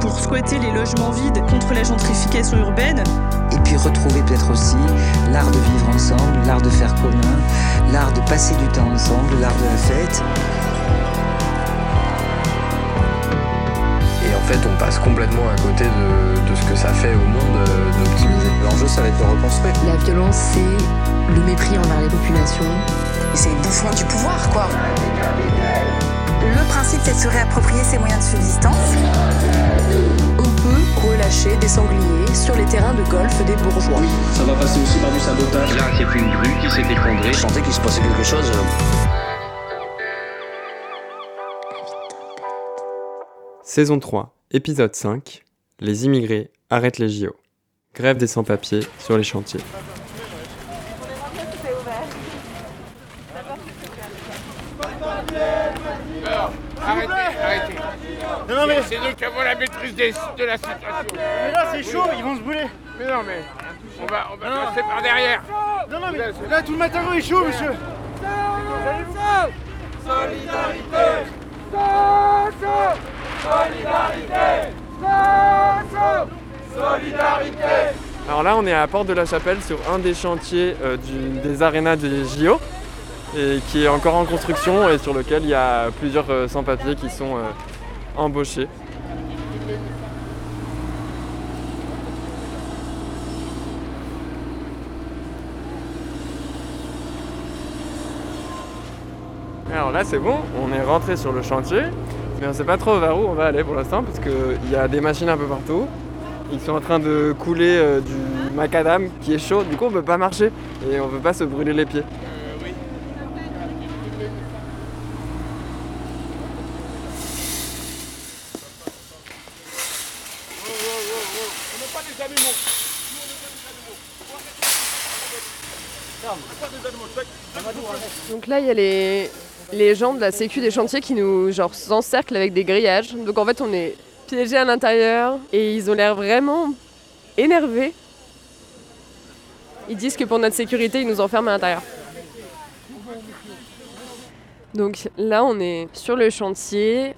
pour squatter les logements vides contre la gentrification urbaine. Et puis retrouver peut-être aussi l'art de vivre ensemble, l'art de faire commun, l'art de passer du temps ensemble, l'art de la fête. Et en fait, on passe complètement à côté de, de ce que ça fait au monde euh, d'optimiser. L'enjeu, ça va être de reconstruire. La violence, c'est le mépris envers les populations. Et c'est les bouffons du pouvoir, quoi. Le principe, c'est de se réapproprier ses moyens de subsistance. On peut relâcher des sangliers sur les terrains de golf des bourgeois. Ça va passer aussi par du sabotage. Là, c'est une grue qui s'est effondrée. Je sentais qu'il se passait quelque chose. Saison 3, épisode 5. Les immigrés arrêtent les JO. Grève des sans-papiers sur les chantiers. Arrêtez, arrêtez. Non, non, mais... C'est nous qui avons la maîtrise des- de la situation. Mais là, c'est chaud, ils vont se brûler. Mais non, mais on va, on va passer par derrière. Non, non, mais là, tout le matin, il est chaud, monsieur. Solidarité Solidarité Alors là, on est à la Porte de la Chapelle sur un des chantiers euh, du- des arénas des JO et qui est encore en construction et sur lequel il y a plusieurs euh, sans-papiers qui sont euh, embauchés. Alors là, c'est bon, on est rentré sur le chantier, mais on sait pas trop vers où on va aller pour l'instant parce qu'il y a des machines un peu partout. Ils sont en train de couler euh, du macadam qui est chaud, du coup on peut pas marcher et on peut pas se brûler les pieds. Animaux. Donc là, il y a les, les gens de la sécu des chantiers qui nous genre, encerclent avec des grillages. Donc en fait, on est piégés à l'intérieur et ils ont l'air vraiment énervés. Ils disent que pour notre sécurité, ils nous enferment à l'intérieur. Donc là, on est sur le chantier.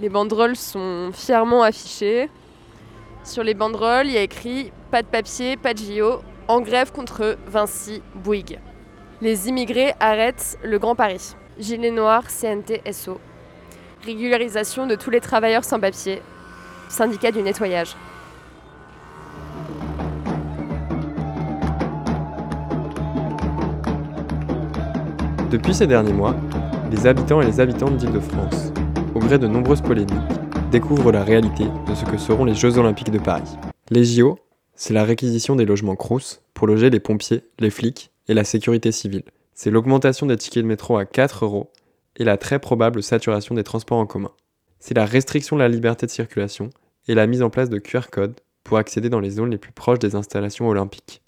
Les banderoles sont fièrement affichées. Sur les banderoles, il y a écrit Pas de papier, pas de JO, en grève contre Vinci Bouygues. Les immigrés arrêtent le Grand Paris. Gilets noirs, CNT, SO. Régularisation de tous les travailleurs sans papier. Syndicat du nettoyage. Depuis ces derniers mois, les habitants et les habitantes d'Île-de-France, au gré de nombreuses polémiques, découvrent la réalité de ce que seront les Jeux Olympiques de Paris. Les JO, c'est la réquisition des logements Crous pour loger les pompiers, les flics et la sécurité civile. C'est l'augmentation des tickets de métro à 4 euros et la très probable saturation des transports en commun. C'est la restriction de la liberté de circulation et la mise en place de QR codes pour accéder dans les zones les plus proches des installations olympiques.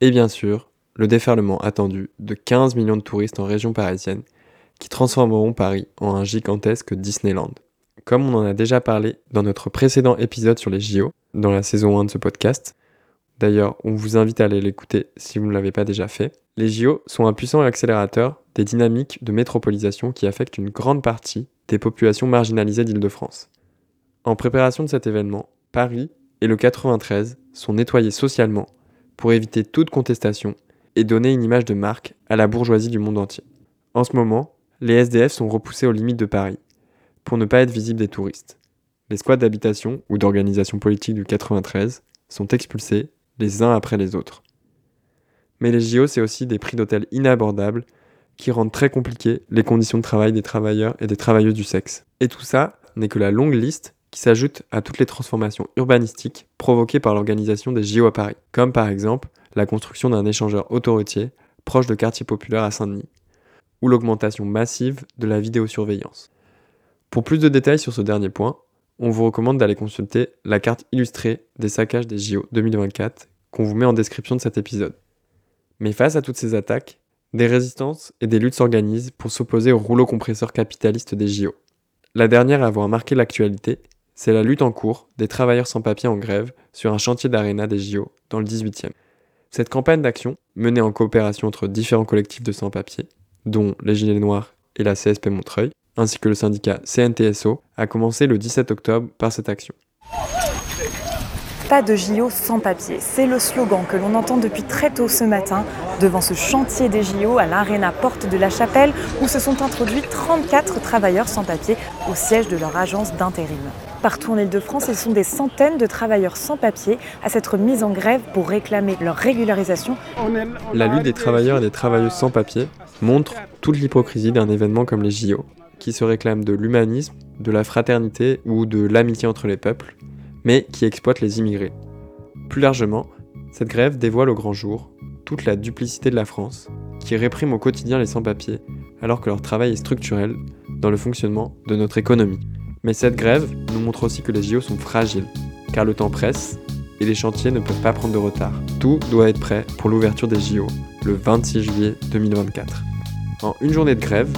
Et bien sûr, le déferlement attendu de 15 millions de touristes en région parisienne qui transformeront Paris en un gigantesque Disneyland. Comme on en a déjà parlé dans notre précédent épisode sur les JO, dans la saison 1 de ce podcast, d'ailleurs on vous invite à aller l'écouter si vous ne l'avez pas déjà fait, les JO sont un puissant accélérateur des dynamiques de métropolisation qui affectent une grande partie des populations marginalisées d'Île-de-France. En préparation de cet événement, Paris et le 93 sont nettoyés socialement pour éviter toute contestation et donner une image de marque à la bourgeoisie du monde entier. En ce moment, les SDF sont repoussés aux limites de Paris pour ne pas être visibles des touristes. Les squats d'habitation ou d'organisation politique du 93 sont expulsés les uns après les autres. Mais les JO, c'est aussi des prix d'hôtel inabordables qui rendent très compliquées les conditions de travail des travailleurs et des travailleuses du sexe. Et tout ça n'est que la longue liste qui s'ajoute à toutes les transformations urbanistiques provoquées par l'organisation des JO à Paris, comme par exemple la construction d'un échangeur autoroutier proche de quartiers populaires à Saint-Denis, ou l'augmentation massive de la vidéosurveillance. Pour plus de détails sur ce dernier point, on vous recommande d'aller consulter la carte illustrée des saccages des JO 2024 qu'on vous met en description de cet épisode. Mais face à toutes ces attaques, des résistances et des luttes s'organisent pour s'opposer au rouleau compresseur capitaliste des JO. La dernière à avoir marqué l'actualité, c'est la lutte en cours des travailleurs sans papier en grève sur un chantier d'aréna des JO dans le 18e. Cette campagne d'action, menée en coopération entre différents collectifs de sans-papiers, dont les Gilets Noirs et la CSP Montreuil, ainsi que le syndicat CNTSO, a commencé le 17 octobre par cette action. Pas de JO sans papier, c'est le slogan que l'on entend depuis très tôt ce matin devant ce chantier des JO à l'Arena Porte de la Chapelle où se sont introduits 34 travailleurs sans papier au siège de leur agence d'intérim. Partout en Ile-de-France, ce sont des centaines de travailleurs sans papier à s'être mis en grève pour réclamer leur régularisation. La lutte des travailleurs et des travailleuses sans papier montre toute l'hypocrisie d'un événement comme les JO, qui se réclame de l'humanisme, de la fraternité ou de l'amitié entre les peuples, mais qui exploite les immigrés. Plus largement, cette grève dévoile au grand jour toute la duplicité de la France, qui réprime au quotidien les sans-papiers, alors que leur travail est structurel dans le fonctionnement de notre économie. Mais cette grève nous montre aussi que les JO sont fragiles, car le temps presse et les chantiers ne peuvent pas prendre de retard. Tout doit être prêt pour l'ouverture des JO, le 26 juillet 2024. En une journée de grève,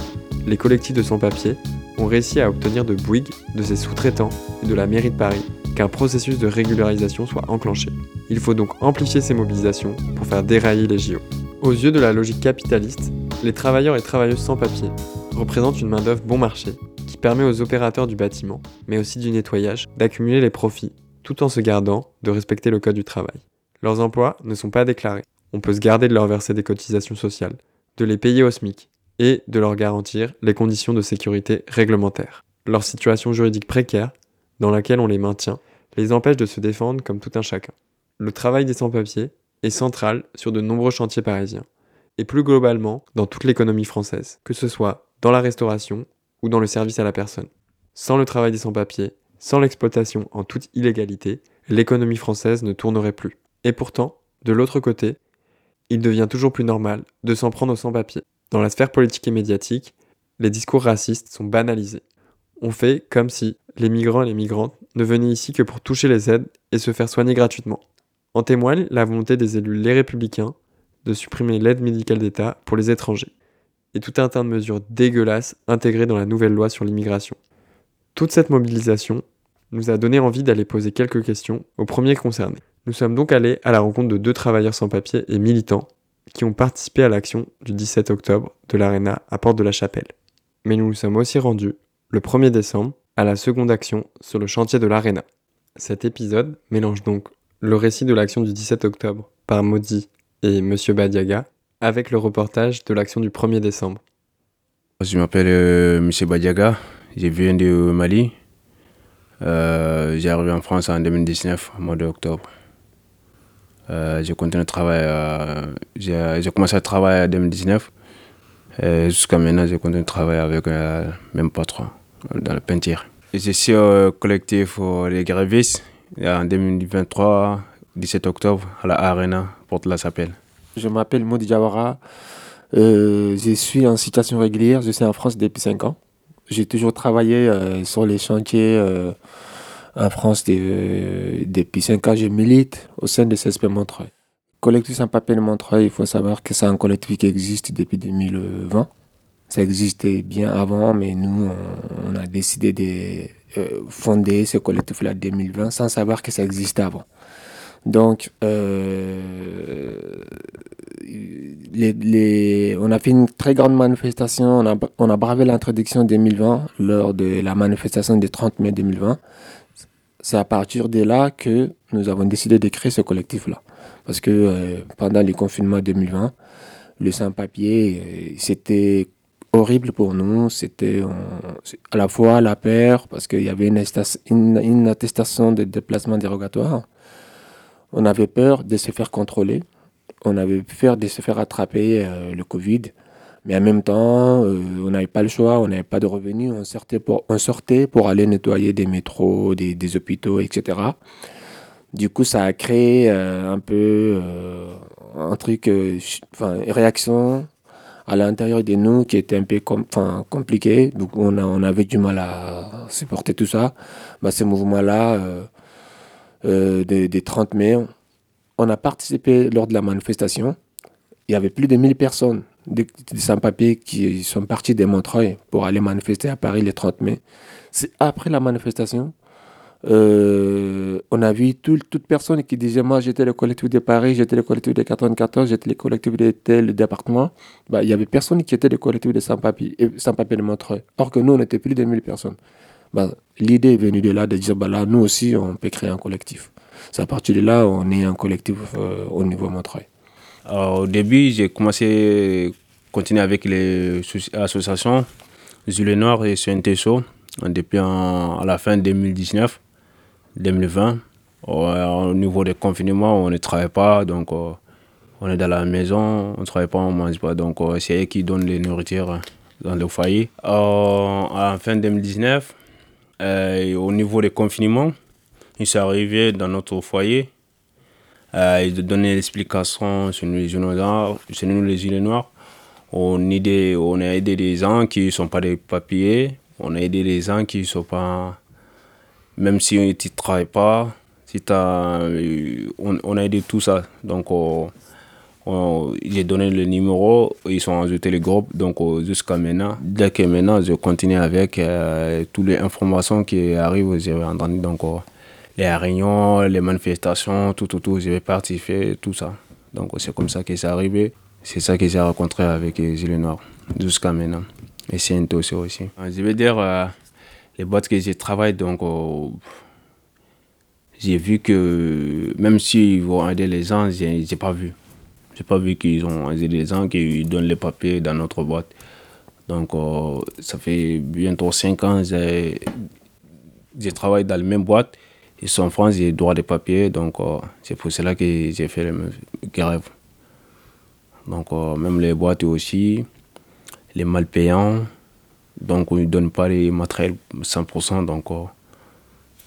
les collectifs de sans-papiers ont réussi à obtenir de Bouygues, de ses sous-traitants et de la mairie de Paris qu'un processus de régularisation soit enclenché. Il faut donc amplifier ces mobilisations pour faire dérailler les JO. Aux yeux de la logique capitaliste, les travailleurs et travailleuses sans papier représentent une main-d'œuvre bon marché qui permet aux opérateurs du bâtiment, mais aussi du nettoyage, d'accumuler les profits tout en se gardant de respecter le code du travail. Leurs emplois ne sont pas déclarés. On peut se garder de leur verser des cotisations sociales, de les payer au SMIC et de leur garantir les conditions de sécurité réglementaires. Leur situation juridique précaire, dans laquelle on les maintient, les empêche de se défendre comme tout un chacun. Le travail des sans-papiers est central sur de nombreux chantiers parisiens, et plus globalement dans toute l'économie française, que ce soit dans la restauration ou dans le service à la personne. Sans le travail des sans-papiers, sans l'exploitation en toute illégalité, l'économie française ne tournerait plus. Et pourtant, de l'autre côté, il devient toujours plus normal de s'en prendre aux sans-papiers. Dans la sphère politique et médiatique, les discours racistes sont banalisés. On fait comme si les migrants et les migrantes ne venaient ici que pour toucher les aides et se faire soigner gratuitement. En témoigne la volonté des élus Les Républicains de supprimer l'aide médicale d'État pour les étrangers et tout un tas de mesures dégueulasses intégrées dans la nouvelle loi sur l'immigration. Toute cette mobilisation nous a donné envie d'aller poser quelques questions aux premiers concernés. Nous sommes donc allés à la rencontre de deux travailleurs sans papier et militants qui ont participé à l'action du 17 octobre de l'Arena à Porte de la Chapelle. Mais nous nous sommes aussi rendus, le 1er décembre, à la seconde action sur le chantier de l'Arena. Cet épisode mélange donc le récit de l'action du 17 octobre par Maudit et Monsieur Badiaga avec le reportage de l'action du 1er décembre. Je m'appelle euh, M. Badiaga, je viens du Mali. Euh, j'ai arrivé en France en 2019, au mois d'octobre. Euh, j'ai continué travailler, euh, j'ai commencé à travailler en 2019. Jusqu'à maintenant, j'ai continué de travailler avec le même patron dans le peinture. Je suis au collectif Les Grévistes en 2023, 17 octobre, à la Arena, Porte la Chapelle. Je m'appelle Maudi Jawara. Euh, je suis en situation régulière. Je suis en France depuis 5 ans. J'ai toujours travaillé euh, sur les chantiers euh, en France de, depuis 5 ans. Je milite au sein de CSP Montreuil. Collectif sans papier de Montreuil, il faut savoir que c'est un collectif qui existe depuis 2020. Ça existait bien avant, mais nous, on, a décidé de fonder ce collectif-là en 2020 sans savoir que ça existait avant. Donc, euh, on a fait une très grande manifestation, on a, on a bravé l'introduction 2020 lors de la manifestation du 30 mai 2020. C'est à partir de là que nous avons décidé de créer ce collectif-là. Parce que euh, pendant les confinements 2020, le sans-papier, euh, c'était horrible pour nous. C'était à la fois la peur, parce qu'il y avait une attestation de déplacement dérogatoire on avait peur de se faire contrôler, on avait peur de se faire attraper euh, le Covid, mais en même temps, euh, on n'avait pas le choix, on n'avait pas de revenus, on sortait pour, aller nettoyer des métros, des, hôpitaux, etc. Du coup, ça a créé euh, un peu un truc, enfin, une réaction à l'intérieur de nous qui était un peu com compliqué. Donc on, a, on avait du mal à supporter tout ça. Bah, ce mouvement-là, euh, euh, des, des 30 mai, on a participé lors de la manifestation. Il y avait plus de 1000 personnes, des, des sans-papiers qui sont partis de Montreuil pour aller manifester à Paris le 30 mai. C'est après la manifestation euh, on a vu tout, toute personne qui disait Moi, j'étais le collectif de Paris, j'étais le collectif de 94, j'étais le collectif de tel département. Bah, il y avait personne qui était le collectif de sans-papiers sans -papier de Montreuil. Or que nous, on était plus de 1000 personnes. Bah, L'idée est venue de là de dire bah, là, nous aussi, on peut créer un collectif. C'est à partir de là on est un collectif euh, au niveau Montreuil. Alors, au début, j'ai commencé à continuer avec les associations Zule et CNTSO depuis à la fin 2019. 2020. Au niveau des confinements, on ne travaille pas, donc euh, on est dans la maison, on ne travaille pas, on ne mange pas. Donc euh, c'est eux qui donnent les nourritures dans le foyer. en fin 2019, euh, au niveau des confinements, ils sont arrivés dans notre foyer. Ils donnaient l'explication sur nous les îles noires. Sur les îles noires. On, on a aidé des gens qui ne sont pas des papiers. On a aidé des gens qui ne sont pas même si tu ne travailles pas, si euh, on, a aidé tout ça. Donc, j'ai donné le numéro, ils sont ajoutés les groupes, donc jusqu'à maintenant. Dès que maintenant, je continue avec euh, toutes les informations qui arrivent, j'ai entendu donc les réunions, les manifestations, tout, tout, tout, je vais participer, tout ça. Donc c'est comme ça que c'est arrivé. C'est ça que j'ai rencontré avec les Noirs jusqu'à maintenant. Et c'est un aussi. Je vais dire, euh, les boîtes que je travaille, donc euh, j'ai vu que même s'ils vont aider les gens, je n'ai pas vu. Je n'ai pas vu qu'ils ont aidé les gens, qu'ils donnent les papiers dans notre boîte. Donc euh, ça fait bientôt 5 ans que je travaille dans la même boîte. Ils sont en France, j'ai droit des papiers, donc euh, c'est pour cela que j'ai fait le grève. Donc même les boîtes aussi, les malpayants, donc on ne donne pas les matériels 100%. Donc euh,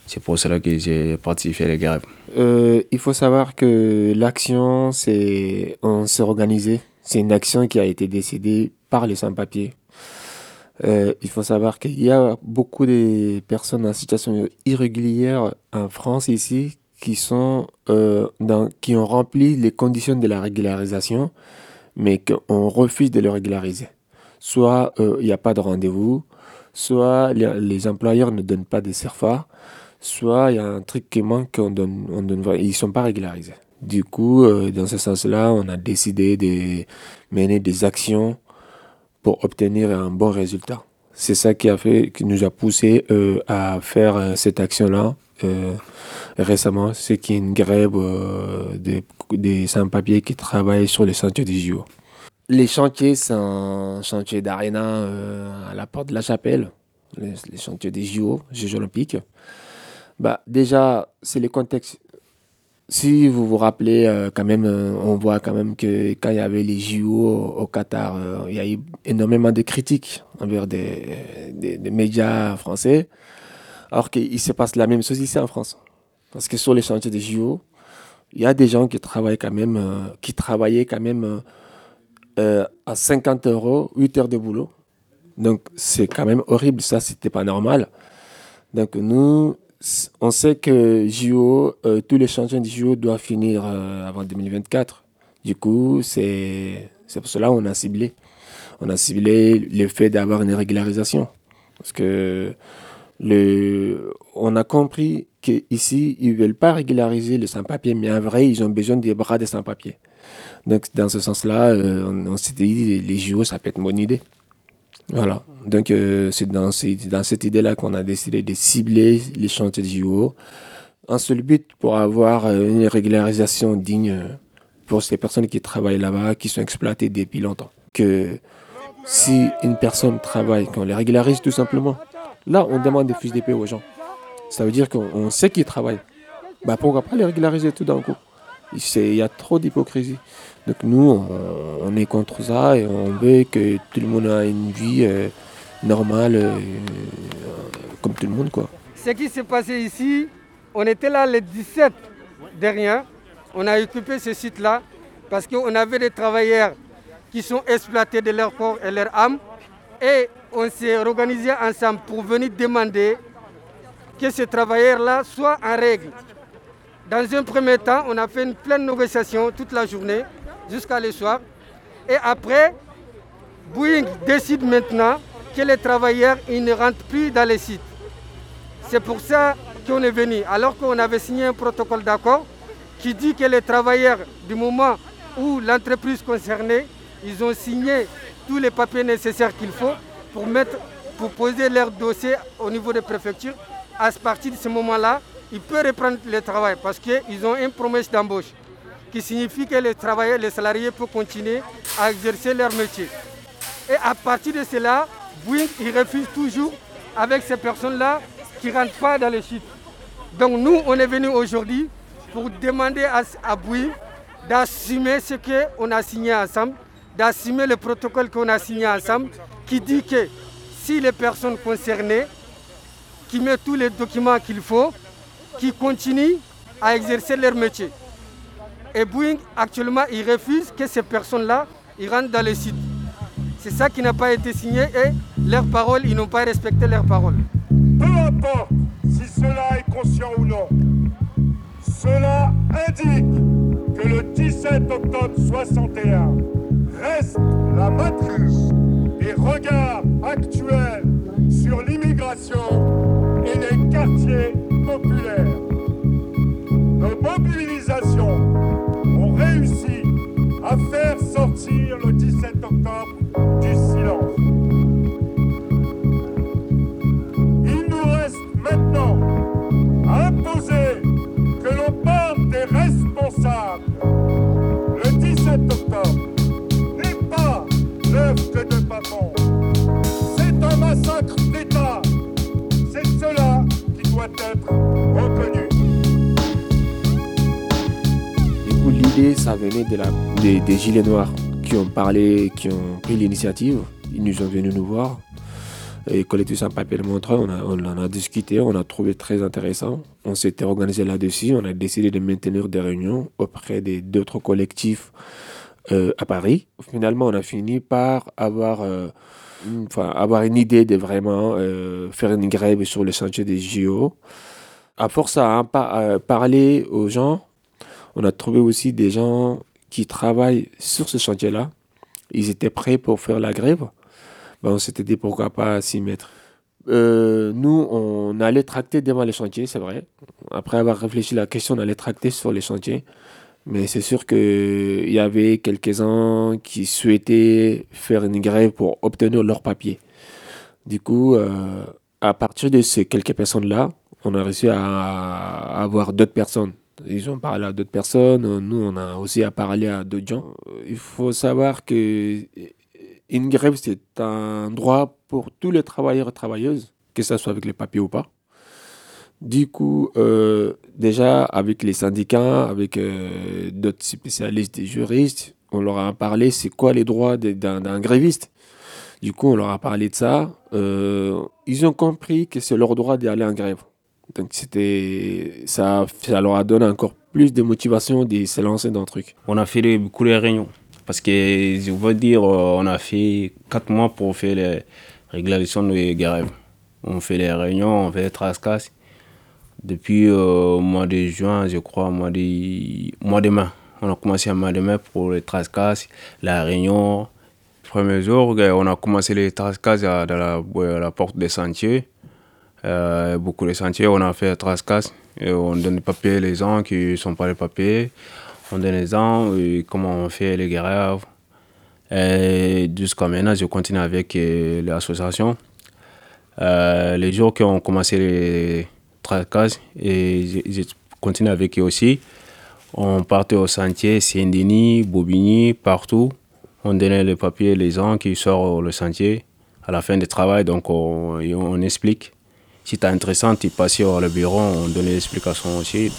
c'est pour cela que j'ai participé à la grève. Euh, il faut savoir que l'action, c'est on s'est organisé. C'est une action qui a été décidée par les sans-papiers. Euh, il faut savoir qu'il y a beaucoup de personnes en situation irrégulière en France ici qui sont dans, qui ont rempli les conditions de la régularisation, mais qu'on refuse de le régulariser soit euh, il n'y a pas de rendez-vous, soit les, employeurs ne donnent pas de CERFA, soit il y a un truc qui manque, on donne, on donne, ils ne sont pas régularisés. Du coup, euh, dans ce sens-là, on a décidé de mener des actions pour obtenir un bon résultat. C'est ça qui a fait, qui nous a poussé euh, à faire cette action-là récemment. C'est qu'il y a une grève des, des sans-papiers qui travaillent sur les sentiers du JO. Les chantiers, c'est un chantier d'arena euh, à la porte de la chapelle, les, chantiers des JO, Jeux olympiques. Bah, déjà, c'est le contexte. Si vous vous rappelez, euh, quand même, euh, on voit quand même que quand il y avait les JO au, Qatar, il y a eu énormément de critiques envers des, des médias français. Alors qu'il se passe la même chose ici en France. Parce que sur les chantiers des JO, il y a des gens qui travaillent quand même, qui travaillaient quand même euh, à 50 euros, 8 heures de boulot. Donc c'est quand même horrible, ça, c'était pas normal. Donc nous, on sait que JO, euh, tous les changements de JO doivent finir euh, avant 2024. Du coup, c'est pour cela qu'on a ciblé. On a ciblé le fait d'avoir une régularisation. Parce que le, on a compris qu'ici, ils ne veulent pas régulariser les sans-papiers, mais en vrai, ils ont besoin des bras des sans-papiers. Donc, dans ce sens-là, euh, on, s'est dit, les JO, ça peut être une bonne idée. Voilà. Donc, euh, c'est dans, cette idée-là qu'on a décidé de cibler les chantiers de JO. Un seul but pour avoir euh, une régularisation digne pour ces personnes qui travaillent là-bas, qui sont exploitées depuis longtemps. Que si une personne travaille, qu'on les régularise tout simplement, là, on demande des fiches d'épée aux gens. Ça veut dire qu'on sait qu'ils travaillent. Bah, pourquoi pas les régulariser tout d'un coup? Il y a trop d'hypocrisie. Donc nous, on, est contre ça et on veut que tout le monde ait une vie euh, normale, euh, comme tout le monde. Quoi. Ce qui s'est passé ici, on était là le 17 derrière. On a occupé ce site-là parce qu'on avait des travailleurs qui sont exploités de leur corps et leur âme. Et on s'est organisé ensemble pour venir demander que ces travailleurs-là soient en règle. Dans un premier temps, on a fait une pleine négociation toute la journée jusqu'à le soir. Et après, Boeing décide maintenant que les travailleurs ne rentrent plus dans les sites. C'est pour ça qu'on est venu, alors qu'on avait signé un protocole d'accord qui dit que les travailleurs, du moment où l'entreprise concernée, ils ont signé tous les papiers nécessaires qu'il faut pour, pour poser leur dossier au niveau des préfectures. À partir de ce moment-là, ils peuvent reprendre le travail parce qu'ils ont une promesse d'embauche qui signifie que les travailleurs, les salariés peuvent continuer à exercer leur métier. Et à partir de cela, Boeing il refuse toujours avec ces personnes-là qui ne rentrent pas dans le site. Donc nous, on est venu aujourd'hui pour demander à, à d'assumer ce qu'on a signé ensemble, d'assumer le protocole qu'on a signé ensemble, qui dit que si les personnes concernées, qui mettent tous les documents qu'il faut, qui continuent à exercer leur métier. Et Boeing, actuellement, il refuse que ces personnes-là rentrent dans le site. C'est ça qui n'a pas été signé et leurs paroles, ils n'ont pas respecté leurs paroles. Peu importe si cela est conscient ou non, cela indique que le 17 octobre 61 reste la matrice des regards actuels sur l'immigration et les quartiers populaires. Nos mobilisations ont réussi à faire sortir le 17 octobre Ça venait de la, des, Gilets Noirs qui ont parlé, qui ont pris l'initiative. Ils nous ont venus nous voir. Et collectif sans papier de Montreux, on, on en a discuté, on a trouvé très intéressant. On s'était organisé là-dessus, on a décidé de maintenir des réunions auprès des- d'autres collectifs euh, à Paris. Finalement, on a fini par avoir, euh, une- avoir une idée de vraiment euh, faire une grève sur le chantier des JO. À force à, à parler aux gens, on a trouvé aussi des gens qui travaillent sur ce chantier-là. Ils étaient prêts pour faire la grève. Ben, on s'était dit pourquoi pas s'y mettre. Euh, nous, on allait tracter devant les chantiers, c'est vrai. Après avoir réfléchi à la question, on allait tracter sur les chantiers. Mais c'est sûr qu'il y avait quelques-uns qui souhaitaient faire une grève pour obtenir leur papier. Du coup, euh, à partir de ces quelques personnes-là, on a réussi à avoir d'autres personnes. Ils ont parlé à d'autres personnes, nous on a aussi à parler à d'autres gens. Il faut savoir que une grève, c'est un droit pour tous les travailleurs et travailleuses, que ce soit avec les papiers ou pas. Du coup, euh, déjà avec les syndicats, avec euh, d'autres spécialistes et juristes, on leur a parlé c'est quoi les droits d'un gréviste. Du coup, on leur a parlé de ça. Euh, ils ont compris que c'est leur droit d'aller en grève. Donc c'était ça, ça leur a donné encore plus de motivation de se lancer dans le truc. On a fait beaucoup de réunions. Parce que, je veux dire, euh, on a fait quatre mois pour faire les régulations de grève. On fait les réunions, on fait les trascasses. Depuis euh, mois de juin, je crois, mois de, mois de mai. On a commencé en mois de mai pour les trascasses, la réunion. Premier jour, on a commencé les trascasses à- dans la, à la porte des sentiers. Euh, beaucoup de sentiers, on a fait trascasse. Et on donne des papiers les gens qui ne sont pas les papiers. On donne les gens comment on fait les. Et jusqu'à maintenant, je continue avec euh, l'association. Euh, les jours qu'on commencé les tracasses, et je, continue avec eux aussi. On partait au sentier, Saint-Denis, Bobigny, partout. On donnait les papiers les gens qui sortent le sentier à la fin du travail, donc on explique. Si tu intéressant, tu passes sur le bureau, on donne les explications aussi.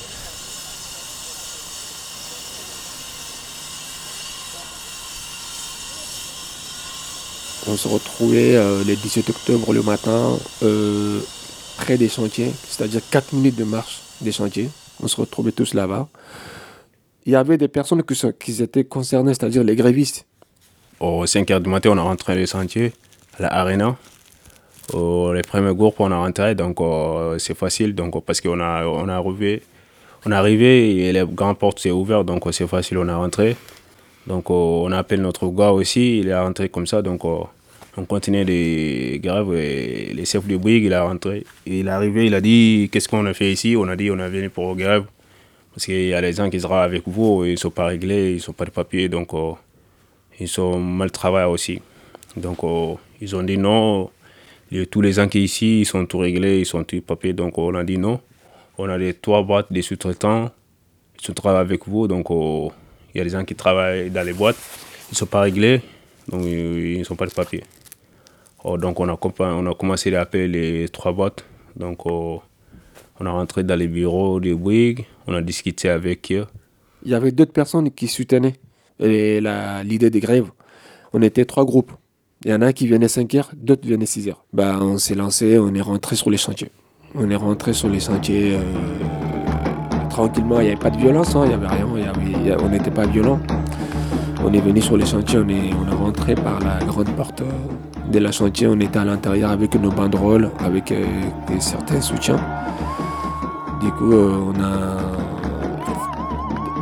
On se retrouvait euh, le 17 octobre le matin euh, près des chantiers, c'est-à-dire 4 minutes de marche des chantiers. On se retrouvait tous là-bas. Il y avait des personnes qui, sont- qui étaient concernées, c'est-à-dire les grévistes. Au 5h du matin, on a rentré le sentier à la Arena. Les premiers groupes, on a rentré, donc c'est facile donc, parce qu'on a, on a arrivé, on est arrivé et les grandes portes s'est ouvertes, donc c'est facile, on a rentré. Donc on appelle notre gars aussi, il est rentré comme ça, donc on continuait les grèves et les chefs de brigue, il est rentré. Il est arrivé, il a dit qu'est-ce qu'on a fait ici? On a dit on est venu pour grève. Parce qu'il y a des gens qui seront avec vous, ils ne sont pas réglés, ils ne sont pas de papier, donc ils sont mal travaillés aussi. Donc ils ont dit non, tous les gens qui sont ici, ils sont tout réglés, ils sont tous papiers, donc on a dit non. On a les trois boîtes des sous-traitants, ils travaillent avec vous, donc il y a des gens qui travaillent dans les boîtes, ils ne sont pas réglés, donc ils ne sont pas de papier. Oh, donc on a, on a commencé à appeler les trois boîtes. Donc oh, on a rentré dans les bureaux de Bouygues, on a discuté avec eux. Il y avait d'autres personnes qui soutenaient l'idée des grèves. On était trois groupes. Il y en a qui venaient 5 heures, d'autres venaient 6 heures. Bah, on s'est lancé, on est rentré sur les chantiers. On est rentré sur les chantiers euh, tranquillement. Il n'y avait pas de violence, hein, il n'y avait rien, on n'était pas violent. On est venu sur les chantiers, on est, on rentré par la grande porte euh, de la chantier. On était à l'intérieur avec nos banderoles, avec euh, certains soutiens. Du coup, on a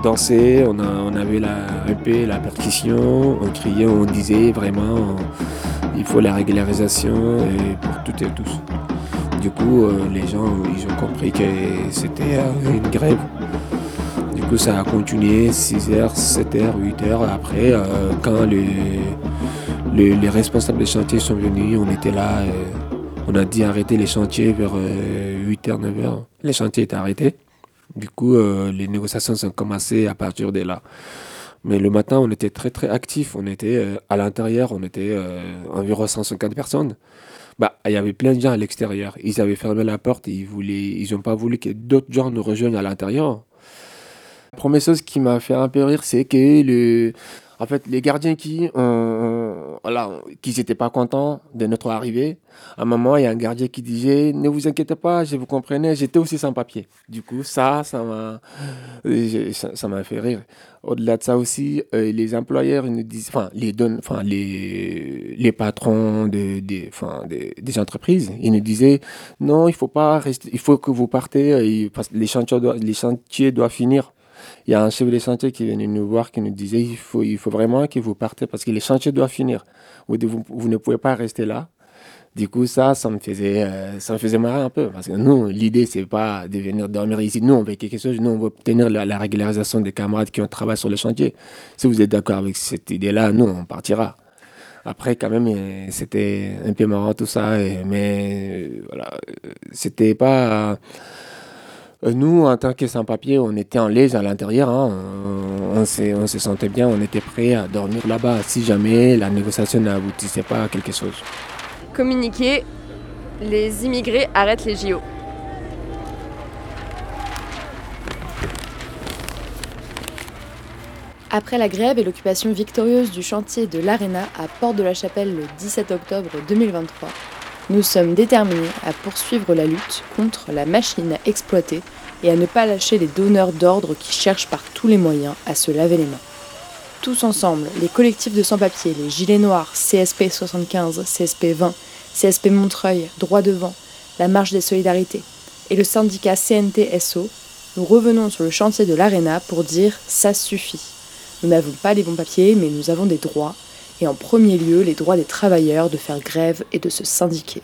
on, avait la EP, la on criait, on disait vraiment il faut la régularisation pour toutes et tous. Du coup, euh, les gens ont compris que c'était euh, une grève. Du coup, ça a continué 6h, 7h, 8h. Après, euh, quand les, les, responsables des chantiers sont venus, on était là. on a dit arrêter les chantiers vers 8h, 9h. Les chantiers étaient arrêtés. Du coup, les négociations sont commencées à partir de là. Mais le matin, on était très très actifs. On était euh, à l'intérieur, on était euh, environ 150 personnes. Bah, il y avait plein de gens à l'extérieur. Ils avaient fermé la porte ils voulaient, ils n'ont pas voulu que d'autres gens nous rejoignent à l'intérieur. La première chose qui m'a fait un peu rire, c'est que le, en fait, les gardiens qui, voilà, qui n'étaient pas contents de notre arrivée, à un moment, il y a un gardien qui disait Ne vous inquiétez pas, je vous comprenais, j'étais aussi sans papier. Du coup, ça, ça m'a, fait rire. Au-delà de ça aussi, euh, les employeurs, nous disent, les, les, patrons de, des, entreprises, ils nous disaient Non, il faut pas rester, il faut que vous partez, euh, parce que les chantiers, les chantiers doivent finir il y a un chef de chantier qui venu nous voir, qui nous disait il faut, il faut vraiment que vous partez parce que les chantiers doivent finir. Vous, ne pouvez pas rester là. Du coup, ça, ça me faisait, euh, ça me faisait marrer un peu. Parce que nous, l'idée, c'est pas de venir dormir ici. Nous, on veut quelque chose. Nous, on veut obtenir la, régularisation des camarades qui ont travaillé sur le chantier. Si vous êtes d'accord avec cette idée-là, nous, on partira. Après, quand même, euh, c'était un peu marrant tout ça. mais euh, voilà, c'était pas nous, en tant que sans-papiers, on était en l'aise à l'intérieur. Hein. On, on, se sentait bien, on était prêt à dormir là-bas si jamais la négociation n'aboutissait pas à quelque chose. Communiquer, les immigrés arrêtent les JO. Après la grève et l'occupation victorieuse du chantier de l'Arena à Porte de la Chapelle le 17 octobre 2023, nous sommes déterminés à poursuivre la lutte contre la machine à exploiter et à ne pas lâcher les donneurs d'ordre qui cherchent par tous les moyens à se laver les mains. Tous ensemble, les collectifs de sans-papiers, les Gilets Noirs, CSP 75, CSP 20, CSP Montreuil, Droit devant, la Marche des Solidarités et le syndicat CNT-SO, nous revenons sur le chantier de l'Arena pour dire ça suffit. Nous n'avons pas les bons papiers, mais nous avons des droits et en premier lieu les droits des travailleurs de faire grève et de se syndiquer.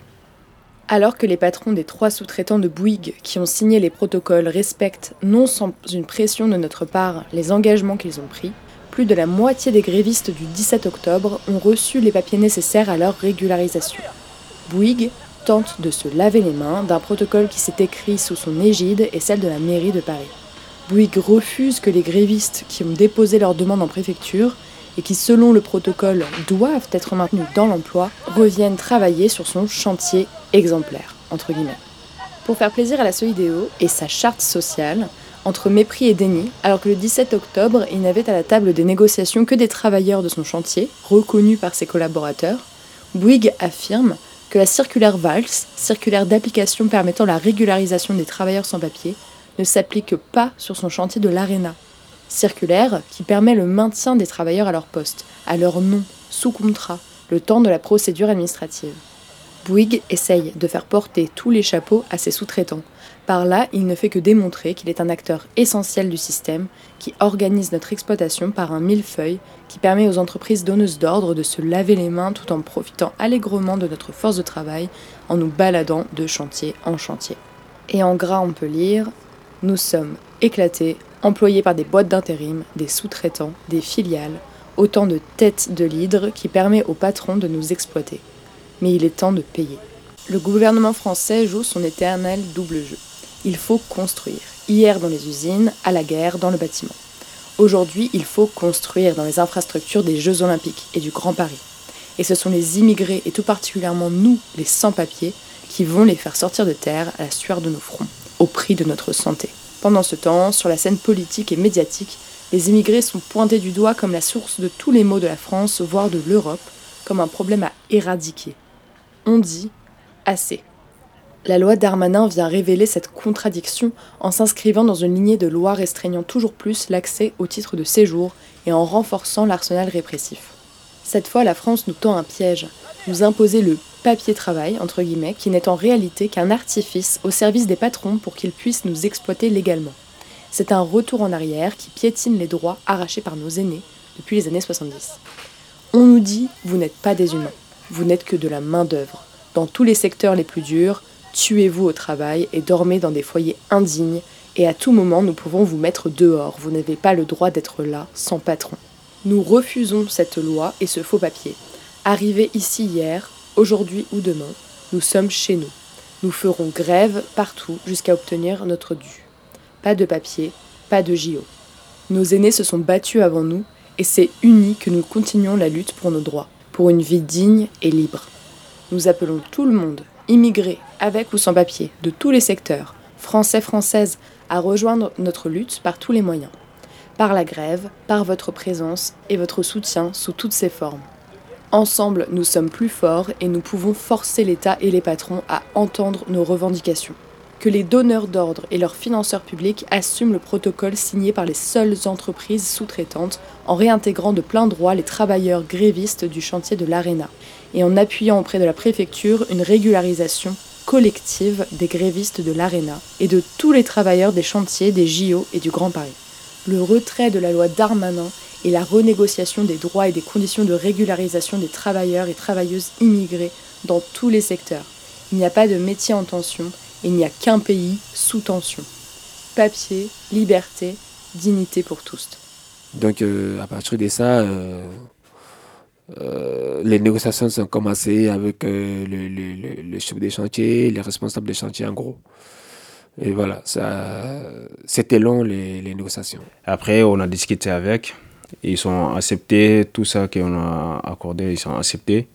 Alors que les patrons des trois sous-traitants de Bouygues qui ont signé les protocoles respectent, non sans une pression de notre part, les engagements qu'ils ont pris, plus de la moitié des grévistes du 17 octobre ont reçu les papiers nécessaires à leur régularisation. Bouygues tente de se laver les mains d'un protocole qui s'est écrit sous son égide et celle de la mairie de Paris. Bouygues refuse que les grévistes qui ont déposé leur demande en préfecture et qui, selon le protocole, doivent être maintenus dans l'emploi, reviennent travailler sur son chantier exemplaire, entre guillemets. Pour faire plaisir à la Solidéo et sa charte sociale, entre mépris et déni, alors que le 17 octobre, il n'avait à la table des négociations que des travailleurs de son chantier, reconnus par ses collaborateurs, Bouygues affirme que la circulaire VALS, circulaire d'application permettant la régularisation des travailleurs sans papier, ne s'applique pas sur son chantier de l'ARENA, circulaire qui permet le maintien des travailleurs à leur poste, à leur nom, sous contrat, le temps de la procédure administrative. Bouygues essaye de faire porter tous les chapeaux à ses sous-traitants. Par là, il ne fait que démontrer qu'il est un acteur essentiel du système qui organise notre exploitation par un millefeuille qui permet aux entreprises donneuses d'ordre de se laver les mains tout en profitant allègrement de notre force de travail en nous baladant de chantier en chantier. Et en gras, on peut lire Nous sommes éclatés, employés par des boîtes d'intérim, des sous-traitants, des filiales, autant de têtes de l'hydre qui permet aux patrons de nous exploiter mais il est temps de payer. Le gouvernement français joue son éternel double jeu. Il faut construire. Hier dans les usines, à la guerre dans le bâtiment. Aujourd'hui, il faut construire dans les infrastructures des Jeux olympiques et du Grand Paris. Et ce sont les immigrés, et tout particulièrement nous, les sans-papiers, qui vont les faire sortir de terre à la sueur de nos fronts, au prix de notre santé. Pendant ce temps, sur la scène politique et médiatique, les immigrés sont pointés du doigt comme la source de tous les maux de la France, voire de l'Europe, comme un problème à éradiquer on dit assez. La loi Darmanin vient révéler cette contradiction en s'inscrivant dans une lignée de lois restreignant toujours plus l'accès au titre de séjour et en renforçant l'arsenal répressif. Cette fois, la France nous tend un piège, nous imposer le papier travail, entre guillemets, qui n'est en réalité qu'un artifice au service des patrons pour qu'ils puissent nous exploiter légalement. C'est un retour en arrière qui piétine les droits arrachés par nos aînés depuis les années 70. On nous dit, vous n'êtes pas des humains vous n'êtes que de la main-d'œuvre. Dans tous les secteurs les plus durs, tuez-vous au travail et dormez dans des foyers indignes, et à tout moment nous pouvons vous mettre dehors, vous n'avez pas le droit d'être là sans patron. Nous refusons cette loi et ce faux papier. Arrivés ici hier, aujourd'hui ou demain, nous sommes chez nous. Nous ferons grève partout jusqu'à obtenir notre dû. Pas de papier, pas de JO. Nos aînés se sont battus avant nous, et c'est unis que nous continuons la lutte pour nos droits pour une vie digne et libre. Nous appelons tout le monde, immigrés, avec ou sans papier, de tous les secteurs, français, françaises, à rejoindre notre lutte par tous les moyens. Par la grève, par votre présence et votre soutien sous toutes ses formes. Ensemble, nous sommes plus forts et nous pouvons forcer l'État et les patrons à entendre nos revendications que les donneurs d'ordre et leurs financeurs publics assument le protocole signé par les seules entreprises sous-traitantes en réintégrant de plein droit les travailleurs grévistes du chantier de l'ARENA et en appuyant auprès de la préfecture une régularisation collective des grévistes de l'ARENA et de tous les travailleurs des chantiers des JO et du Grand Paris. Le retrait de la loi Darmanin et la renégociation des droits et des conditions de régularisation des travailleurs et travailleuses immigrés dans tous les secteurs. Il n'y a pas de métier en tension il n'y a qu'un pays sous tension. Papier, liberté, dignité pour tous. Donc euh, à partir de ça, euh, euh, les négociations ont commencé avec le, le, chef des chantiers, les responsables des chantiers en gros. Et voilà, ça, c'était long les, les, négociations. Après, on a discuté avec, ils sont acceptés, tout ça qu'on a accordé, ils sont acceptés.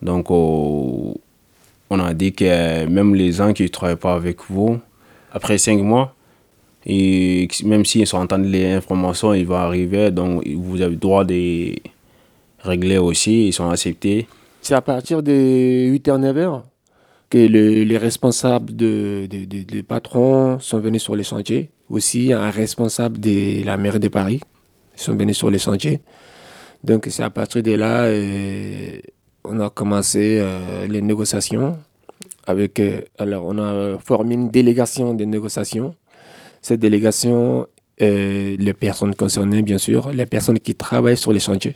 Donc, on a dit que même les gens qui ne travaillent pas avec vous, après cinq mois, et même s'ils sont entendent les informations, ils vont arriver, donc vous avez le droit de régler aussi, ils sont acceptés. C'est à partir de 8h, 9h que les responsables de, de, patrons sont venus sur les chantiers. Aussi, un responsable de la mairie de Paris sont venus sur les chantiers. Donc, c'est à partir de là, euh, on a commencé euh, les négociations. Avec, euh, alors, on a formé une délégation de négociations. Cette délégation, euh, les personnes concernées, bien sûr, les personnes qui travaillent sur les chantiers.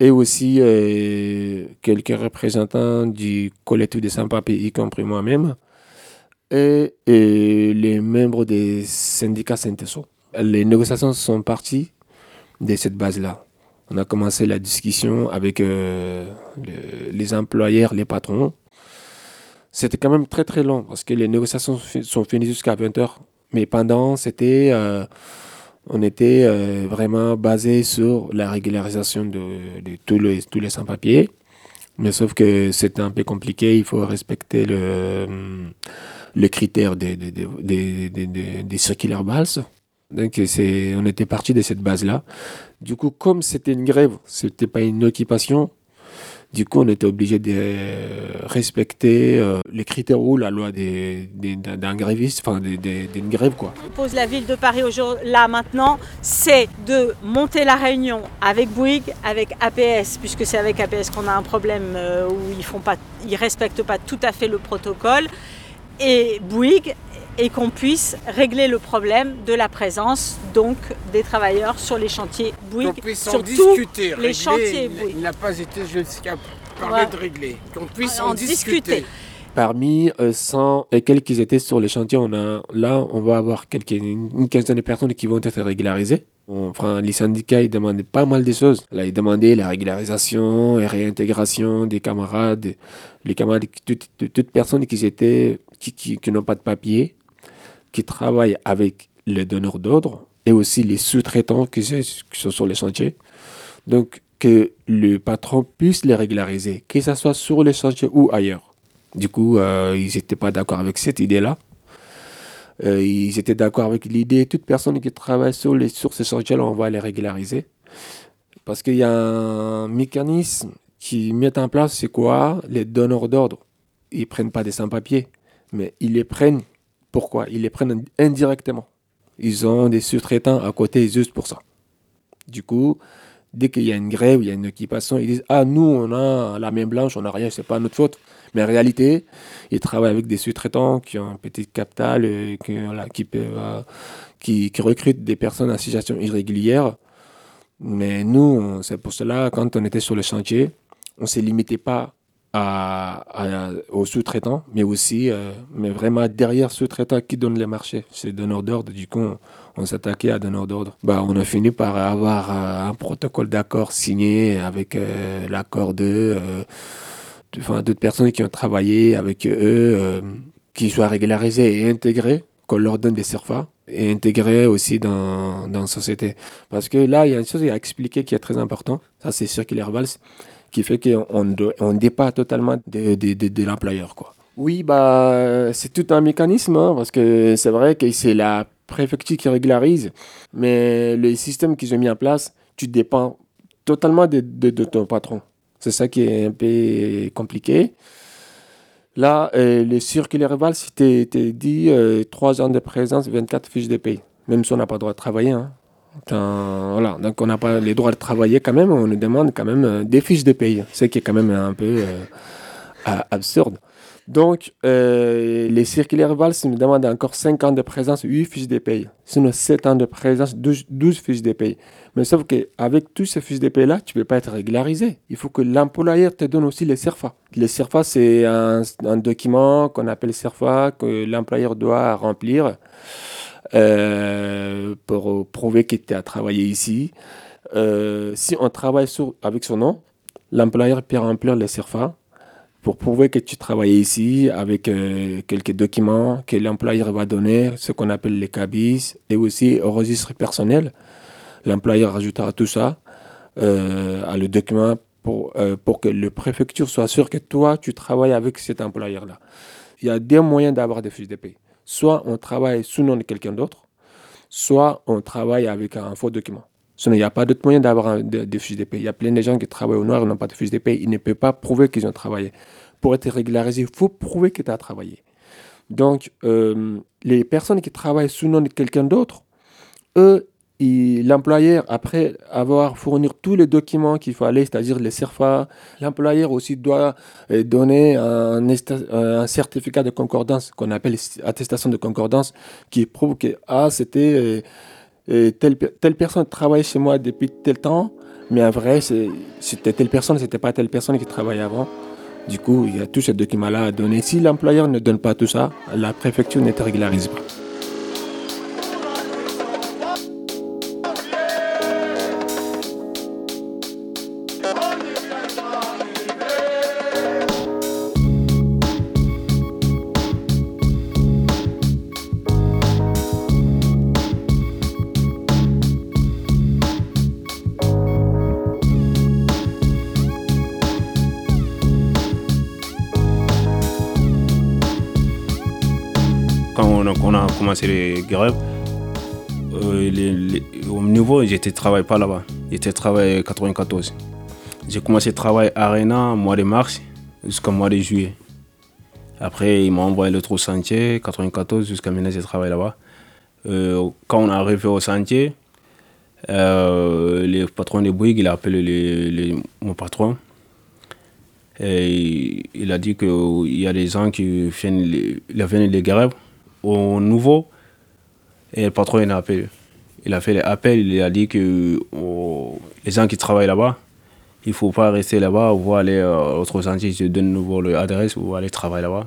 Et aussi quelques représentants du collectif des sans-papiers, y compris moi-même. Et, les membres des syndicats Synteso. Les négociations sont parties de cette base-là. On a commencé la discussion avec euh, les employeurs, les patrons. C'était quand même très très long parce que les négociations sont finies jusqu'à 20h. Mais pendant, c'était, euh, on était euh, vraiment basé sur la régularisation de, tous les, sans-papiers. Mais sauf que c'était un peu compliqué, il faut respecter le, le critère des, des, des, des, circulaires BALS. Donc on était parti de cette base-là. Du coup, comme c'était une grève, c'était pas une occupation, Du coup, on était obligé de respecter euh, les critères ou la loi d'un gréviste, enfin d'une grève quoi. Pose la ville de Paris là maintenant, c'est de monter la réunion avec Bouygues, avec APS, puisque c'est avec APS qu'on a un problème euh, où ils ils respectent pas tout à fait le protocole, et Bouygues et qu'on puisse régler le problème de la présence donc des travailleurs sur les chantiers Bouygues, sur discuter, tous les chantiers Bouygues. Il n'a pas été jusqu'à parler ouais. de régler, qu'on puisse en, en discuter. discuter. Parmi euh, 100 et quelques étaient sur les chantiers, on a, là, on va avoir quelques, une quinzaine de personnes qui vont être régularisées. Enfin, les syndicats, ils demandaient pas mal de choses. Là, ils demandaient la régularisation et réintégration des camarades, les camarades, toutes, toutes personnes qui, étaient, qui, qui, qui n'ont pas de papier, qui travaillent avec les donneurs d'ordre et aussi les sous-traitants qui, sont sur les chantiers. Donc, que le patron puisse les régulariser, que ce soit sur les chantiers ou ailleurs. Du coup, euh, ils n'étaient pas d'accord avec cette idée-là. Euh, ils étaient d'accord avec l'idée, toute personne qui travaille sur, les, sur ces chantiers-là, on va les régulariser. Parce qu'il y a un mécanisme qui met en place, c'est quoi? Les donneurs d'ordre. Ils ne prennent pas des sans-papiers, mais ils les prennent pourquoi? Ils les prennent indirectement. Ils ont des sous-traitants à côté juste pour ça. Du coup, dès qu'il y a une grève, il y a une occupation, ils disent Ah, nous, on a la main blanche, on n'a rien, c'est pas notre faute. Mais en réalité, ils travaillent avec des sous-traitants qui ont un petit capital, peuvent, euh, qui, recrutent des personnes en situation irrégulière. Mais nous, c'est pour cela, quand on était sur le chantier, on ne s'est limité pas à, aux sous-traitants, mais aussi, euh, mais vraiment derrière sous-traitants qui donnent les marchés, c'est donneurs d'ordre. Du coup, on, s'attaquait à donneurs d'ordre. Bah, on a fini par avoir euh, un protocole d'accord signé avec euh, l'accord de, enfin, d'autres personnes qui ont travaillé avec eux, qui soient régularisés et intégrés, qu'on leur donne des CERFA et intégrés aussi dans, dans la société. Parce que là, il y a une chose à expliquer qui est très important, ça c'est circulaire Valls qui fait qu'on on totalement de, de, de, l'employeur. Quoi. Oui, bah, c'est tout un mécanisme, hein, parce que c'est vrai que c'est la préfecture qui régularise, mais le système qu'ils ont mis en place, tu dépends totalement de, ton patron. C'est ça qui est un peu compliqué. Là, euh, le circulaire Val, c'était dit euh, 3 ans de présence, 24 fiches de paye. Même si on n'a pas le droit de travailler. Hein. Dans, voilà. Donc on n'a pas les droits de travailler quand même, on nous demande quand même euh, des fiches de paye, ce qui est quand même un peu euh, absurde. Donc euh, les circulaires Valls nous demandent encore 5 ans de présence, 8 fiches de paye. Sinon 7 ans de présence, 12, 12 fiches de paye. Mais sauf qu'avec tous ces fiches de paye-là, tu ne peux pas être régularisé. Il faut que l'employeur te donne aussi les CERFA. Les CERFA, c'est un, un, document qu'on appelle CERFA que l'employeur doit remplir euh, pour prouver qu'il était à travailler ici. Euh, si on travaille avec son nom, l'employeur peut remplir les CERFA pour prouver que tu travailles ici avec euh, quelques documents que l'employeur va donner, ce qu'on appelle les cabis, et aussi au registre personnel. L'employeur ajoutera tout ça à le document pour, pour que le préfecture soit sûr que toi, tu travailles avec cet employeur-là. Il y a deux moyens d'avoir des fiches de paie. Soit on travaille sous nom de quelqu'un d'autre, soit on travaille avec un faux document. Il n'y a pas d'autre moyen d'avoir des de fiches de. Il y a plein de gens qui travaillent au noir et n'ont pas de fiches de. Ils ne peuvent pas prouver qu'ils ont travaillé. Pour être régularisé, il faut prouver que tu travaillé. Donc, euh, les personnes qui travaillent sous nom de quelqu'un d'autre, eux, l'employeur, après avoir fourni tous les documents qu'il fallait, c'est-à-dire les CERFA, l'employeur aussi doit donner un, certificat de concordance qu'on appelle attestation de concordance qui prouve que ah, c'était telle, telle personne travaillait chez moi depuis tel temps, mais en vrai, c'était telle personne, c'était pas telle personne qui travaillait avant. Du coup, il y a tous ces documents-là à donner. Si l'employeur ne donne pas tout ça, la préfecture ne te pas. Commencé les grèves, euh, les, les, au niveau, j'étais travaille pas là-bas. J'étais travaillé 94. J'ai commencé le travail à Arena au mois de mars jusqu'au mois de juillet. Après, ils m'ont envoyé l'autre sentier, 94, jusqu'à maintenant, j'ai travaillé là-bas. Euh, quand on est arrivé au sentier, euh, le patron de Bouygues, il a appelé mon patron. Et il a dit qu'il y a des gens qui viennent, a venu les grèves au nouveau. Et le patron, il a appelé. Il a fait l'appel, il a dit que les gens qui travaillent là-bas, il ne faut pas rester là-bas ou aller euh, à autre sentier, je donne nouveau l'adresse ou aller travailler là-bas.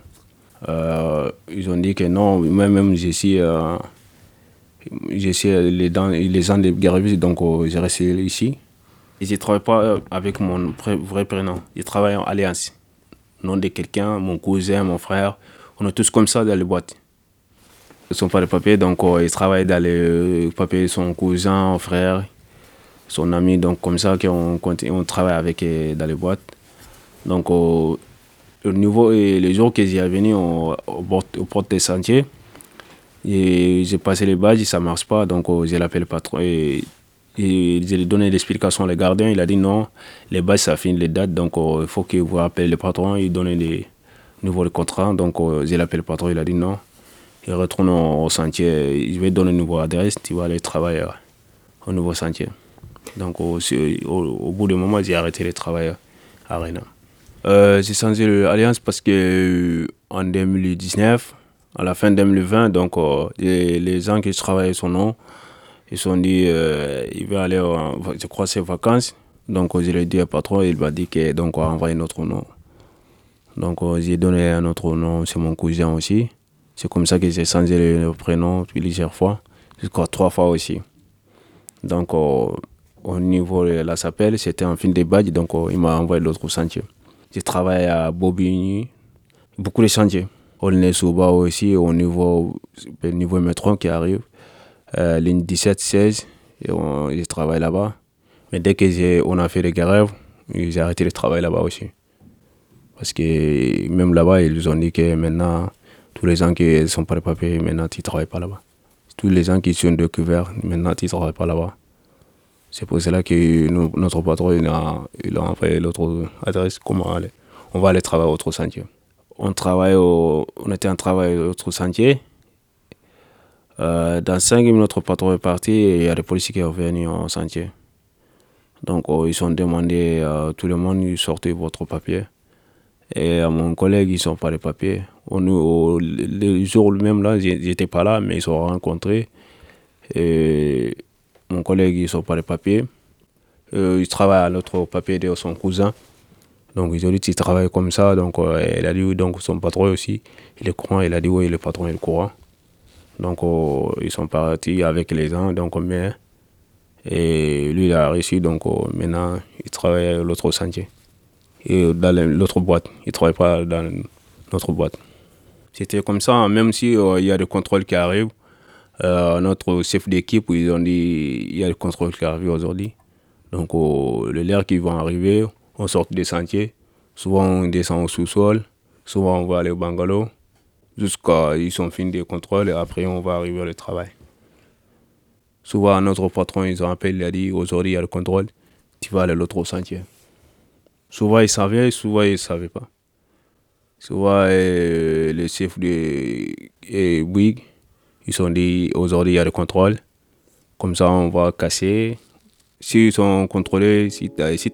Euh, ils ont dit que non, moi-même, j'ai euh, les, dans, les gens des grévistes, donc euh, j'ai resté ici. Et je ne travaille pas avec mon vrai prénom, je travaille en alliance. Nom de quelqu'un, mon cousin, mon frère, on est tous comme ça dans les boîtes. Sont pas de papiers, donc ils travaillent dans les papiers de son cousin, frère, son ami, donc comme ça qu'on on travaille avec dans les boîtes. Donc au niveau, et les jours que j'ai venu au, porte des sentiers, j'ai passé les badges, ça marche pas, donc j'ai l'appelé le patron et, et j'ai donné l'explication au gardien, il a dit non, les badges ça finit les dates, donc il faut que vous appelez le patron, il donne des nouveaux contrats, donc j'ai l'appelé le patron, il a dit non, il retourne au, sentier, je vais donner une nouvelle adresse, tu vas aller travailler au nouveau sentier. Donc au, au, bout d'un moment, j'ai arrêté le travail à Arena. Euh, j'ai changé l'alliance parce que en 2019, à la fin 2020, donc euh, les, gens qui travaillaient son nom, ils se sont dit euh, il va aller, je crois, ses vacances. Donc je l'ai dit au patron, il m'a dit que donc on va envoyer notre nom. Donc j'ai donné un autre nom, c'est mon cousin aussi. C'est comme ça que j'ai changé le, prénom plusieurs fois, jusqu'à trois fois aussi. Donc au niveau de la SAPEL, c'était un film de badge, donc il m'a envoyé l'autre sentier. J'ai travaillé à Bobigny, beaucoup de chantiers. On est Souba aussi, au niveau, niveau métro qui arrive, euh, ligne 17-16, et j'ai travaillé là-bas. Mais dès qu'on a fait les grèves, j'ai arrêté le travail là-bas aussi. Parce que même là-bas, ils ont dit que maintenant, tous les gens qui ne sont pas de papier, maintenant, ils ne travaillent pas là-bas. Tous les gens qui sont de couvert, maintenant, ils ne travaillent pas là-bas. C'est pour cela que notre patron il a, il a envoyé l'autre adresse, comment aller. On va aller travailler au autre sentier. On, travaille on était en travail au autre sentier. Euh, dans cinq minutes, notre patron est parti et il y a des policiers qui sont venus au sentier. Donc oh, ils ont demandé à tout le monde de sortir votre papier. Et à mon collègue, ils n'ont pas de papier. On, le jour même là, j'étais pas là, mais ils sont rencontrés. Mon collègue, ils sont pas les papiers. Euh, il travaille à l'autre papier de son cousin. Donc ils ont dit qu'il travaille comme ça. Donc euh, il a dit donc son patron aussi, il est courant. Il a dit oui, le patron est courant. Donc euh, ils sont partis avec les gens. Donc mais, et lui il a réussi. Donc maintenant il travaille à l'autre sentier. Et dans l'autre boîte. Il travaille pas dans notre boîte. C'était comme ça, même s'il il y a des contrôles qui arrivent. Euh, notre chef d'équipe, ils ont dit il y a le contrôle qui arrive aujourd'hui. Donc, le l'air qui vont arriver, on sort des sentiers. Souvent, on descend au sous-sol. Souvent, on va aller au bungalow. Jusqu'à ils sont finis des contrôles et après, on va arriver au travail. Souvent, notre patron, ils ont appelé, il a dit aujourd'hui, il y a le contrôle. Tu vas aller à l'autre sentier. Souvent, ils savaient, souvent, ils ne savaient pas. Souvent, euh, le chef de Bouygues, ils sont dit aujourd'hui il y a le contrôle. Comme ça, on va casser. S'ils sont contrôlés, si tu as, si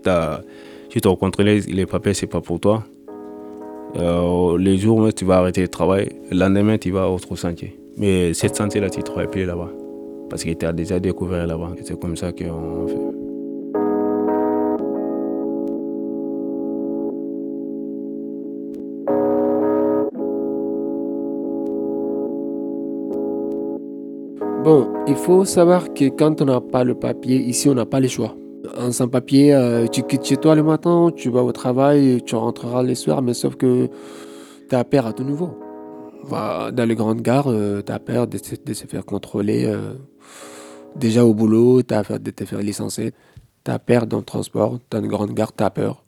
si contrôlé les papiers, c'est pas pour toi. Euh, les jours où tu vas arrêter le travail, le lendemain, tu vas à autre sentier. Mais cette sentier-là, tu ne travailles plus là-bas. Parce que tu as déjà découvert là-bas. C'est comme ça qu'on fait. Bon, il faut savoir que quand on n'a pas le papier, ici on n'a pas le choix. En sans papier, euh, tu quittes chez toi le matin, tu vas au travail, tu rentreras le soir, mais sauf que tu as peur à tout nouveau. dans les grandes gares, euh, tu as peur de, se faire contrôler. Euh, déjà au boulot, tu as peur de te faire licencier. Tu as peur dans le transport, dans une grande gare, tu as peur.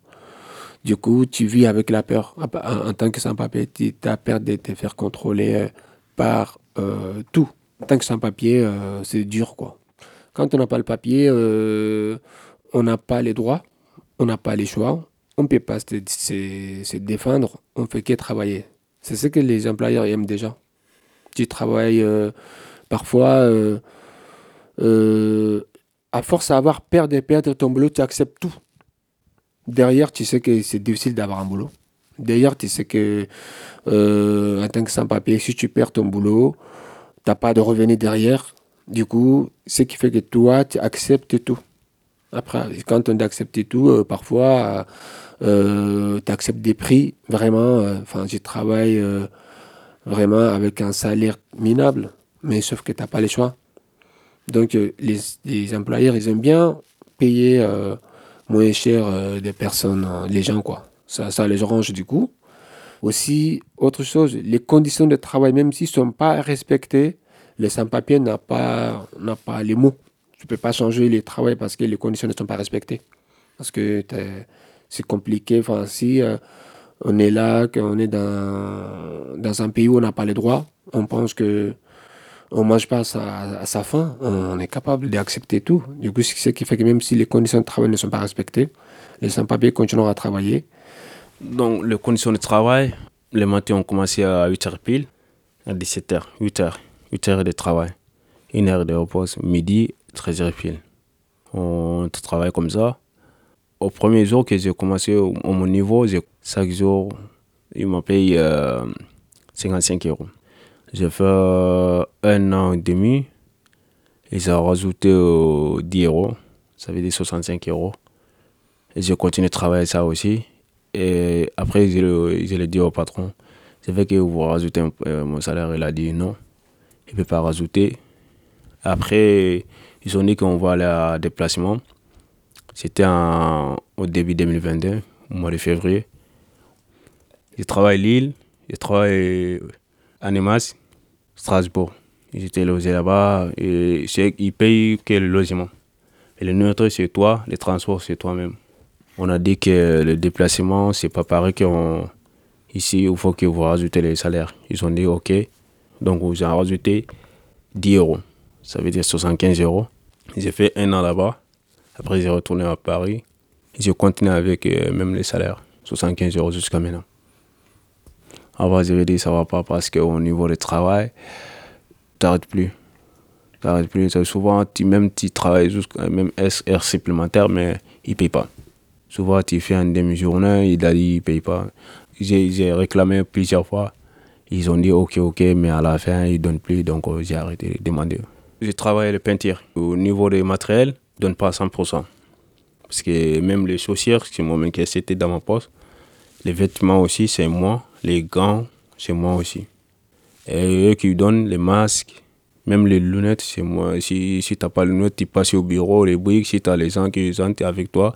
Du coup, tu vis avec la peur. En, tant que sans-papier, tu as peur de te faire contrôler par tout tant que sans papier, euh, c'est dur quoi. Quand on n'a pas le papier, euh, on n'a pas les droits. on n'a pas les choix, on ne peut pas se, défendre, on fait que travailler. C'est ce que les employeurs aiment déjà. Tu travailles euh, parfois, à force d'avoir peur de perdre ton boulot, tu acceptes tout. Derrière, tu sais que c'est difficile d'avoir un boulot. D'ailleurs, tu sais que en tant que sans-papier, si tu perds ton boulot, tu n'as pas de revenus derrière. Du coup, ce qui fait que toi, tu acceptes tout. Après, quand on accepte tout, euh, parfois, euh, tu acceptes des prix vraiment. Enfin, je travaille vraiment avec un salaire minable, mais sauf que tu n'as pas les choix. Donc, les, employeurs, ils aiment bien payer moins cher des personnes, les gens, quoi. Ça, ça les arrange du coup. Aussi, autre chose, les conditions de travail, même s'ils ne sont pas respectées, les sans-papiers n'ont pas, n'a pas les mots. Tu ne peux pas changer le travail parce que les conditions ne sont pas respectées. Parce que c'est compliqué. Enfin, si euh, on est là, qu'on est dans, dans un pays où on n'a pas les droits, on pense que on mange pas à sa, à sa faim, on est capable d'accepter tout. Du coup, c'est ce qui fait que même si les conditions de travail ne sont pas respectées, les sans-papiers continueront à travailler. Donc, les conditions de travail, les matins, on commençait à 8h pile, à 17h, 8h, 8h de travail, une heure de repos, midi, 13h pile. On travaille comme ça. Au premier jour que j'ai commencé au, mon niveau, chaque jour, ils m'ont payé euh, 55 euros. J'ai fait euh, un an et demi. Ils ont rajouté euh, 10 euros. Ça veut dire 65 euros. Et j'ai continué de travailler ça aussi. Et après, je l'ai dit au patron, c'est vrai que vous rajoutez euh, mon salaire. Il a dit non, il ne peut pas rajouter. Après, ils ont dit qu'on va aller à déplacement. C'était au début 2022, au mois de février. Je travaille Lille, je travaille à Nemas, Strasbourg. J'étais logé là-bas et ils payent que le logement. Et le neutre, c'est toi, les transports, c'est toi-même. On a dit que le déplacement, c'est pas pareil qu'ici, il faut que vous rajoutez les salaires. Ils ont dit OK. Donc, vous avez rajouté 10 euros. Ça veut dire 75 euros. J'ai fait un an là-bas. Après, j'ai retourné à Paris. J'ai continué avec euh, même les salaires. 75 euros jusqu'à maintenant. Avant, j'avais dit ça va pas parce qu'au niveau du travail, tu n'arrêtes plus. Tu n'arrêtes plus. Souvent, tu, même tu travailles jusqu'à même heure supplémentaire, mais ils ne payent pas. Souvent, tu fais une demi-journée, il a dit, il paye pas. J'ai réclamé plusieurs fois. Ils ont dit, ok, ok, mais à la fin, ils ne donnent plus, donc euh, j'ai arrêté de demander. J'ai travaillé le peinture. Au niveau des matériels, ils ne donnent pas 100%. Parce que même les chaussures, c'est moi-même qui c'était dans ma poste. Les vêtements aussi, c'est moi. Les gants, c'est moi aussi. Et eux qui donnent les masques, même les lunettes, c'est moi. Si, si tu n'as pas les lunettes, tu passes au bureau, les briques. Si tu as les gens qui sont avec toi,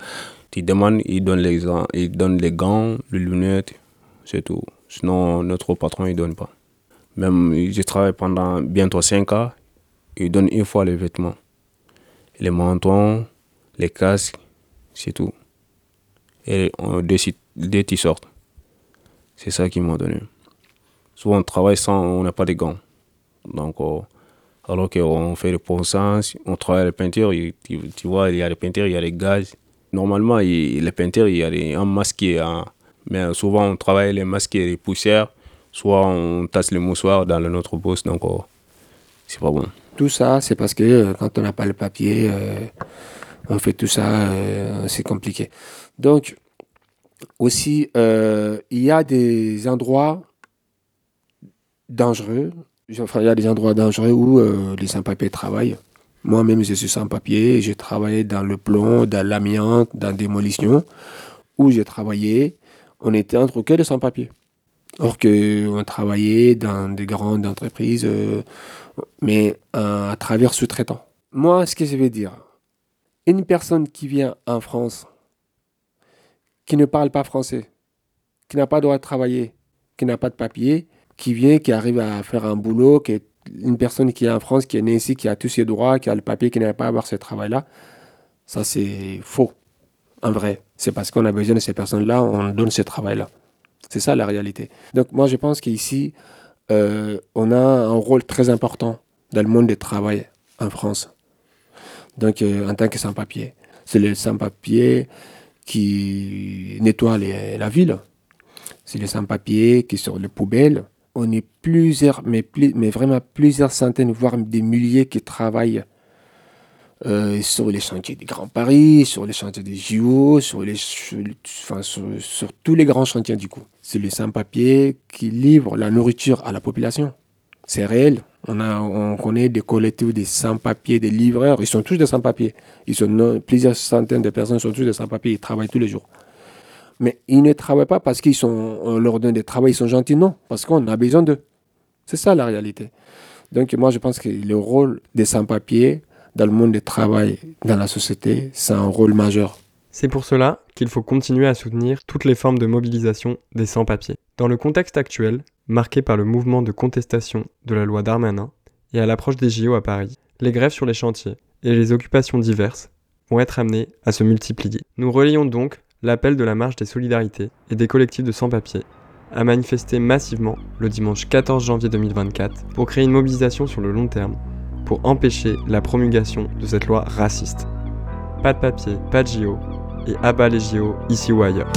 tu demandes, ils donnent les, ils donnent les gants, les lunettes, c'est tout. Sinon, notre patron, il ne donne pas. Même, j'ai travaillé pendant bientôt 5 ans, il donne une fois les vêtements. Les mentons, les casques, c'est tout. Et on, des, des t-shirts. C'est ça qu'ils m'ont donné. Souvent, on travaille sans, on n'a pas de gants. Donc, oh, alors qu'on fait le ponçage, on travaille la peinture, tu, tu, vois, il y a les peintures, il y a les gaz. Normalement, les peintures, il y a des, un mais souvent on travaille les masques et les poussières, soit on tasse les moussoirs dans notre bosse, donc oh, c'est pas bon. Tout ça, c'est parce que euh, quand on n'a pas le papier, euh, on fait tout ça, euh, c'est compliqué. Donc, aussi, il y a des endroits dangereux, enfin, il y a des endroits dangereux où les sans-papiers travaillent. Moi-même, je suis sans-papier, j'ai travaillé dans le plomb, dans l'amiante, dans la démolition, où j'ai travaillé, on était entre que des sans-papiers. Or qu'on travaillait dans des grandes entreprises, mais à travers sous-traitants. Moi, ce que je veux dire, une personne qui vient en France, qui ne parle pas français, qui n'a pas droit de travailler, qui n'a pas de papier, qui vient, qui arrive à faire un boulot, qui est une personne qui est en France, qui est née ici, qui a tous ses droits, qui a le papier, qui n'a pas à avoir ce travail-là, ça c'est faux. En vrai, c'est parce qu'on a besoin de ces personnes-là, on donne ce travail-là. C'est ça la réalité. Donc moi je pense qu'ici, euh, on a un rôle très important dans le monde du travail en France. Donc euh, en tant que sans-papier. C'est les sans-papiers qui nettoient les- la ville. C'est les sans-papiers qui sont les poubelles. On est plusieurs, mais, vraiment plusieurs centaines, voire des milliers qui travaillent euh, sur les chantiers des Grands Paris, sur les chantiers des JO, sur, tous les grands chantiers du coup. C'est les sans-papiers qui livrent la nourriture à la population. C'est réel. On, a, on connaît des collectifs des sans-papiers, des livreurs. Ils sont tous des sans-papiers. Ils sont non- plusieurs centaines de personnes sont tous des sans-papiers. Ils travaillent tous les jours. Mais ils ne travaillent pas parce qu'ils sont, on leur donne des travaux, ils sont gentils, non, parce qu'on a besoin d'eux. C'est ça la réalité. Donc moi je pense que le rôle des sans-papiers dans le monde du travail, dans la société, c'est un rôle majeur. C'est pour cela qu'il faut continuer à soutenir toutes les formes de mobilisation des sans-papiers. Dans le contexte actuel, marqué par le mouvement de contestation de la loi Darmanin et à l'approche des JO à Paris, les grèves sur les chantiers et les occupations diverses vont être amenées à se multiplier. Nous relayons donc l'appel de la marche des solidarités et des collectifs de sans-papiers à manifester massivement le dimanche 14 janvier 2024 pour créer une mobilisation sur le long terme pour empêcher la promulgation de cette loi raciste. Pas de papier, pas de JO, et abat les JO ici ou ailleurs.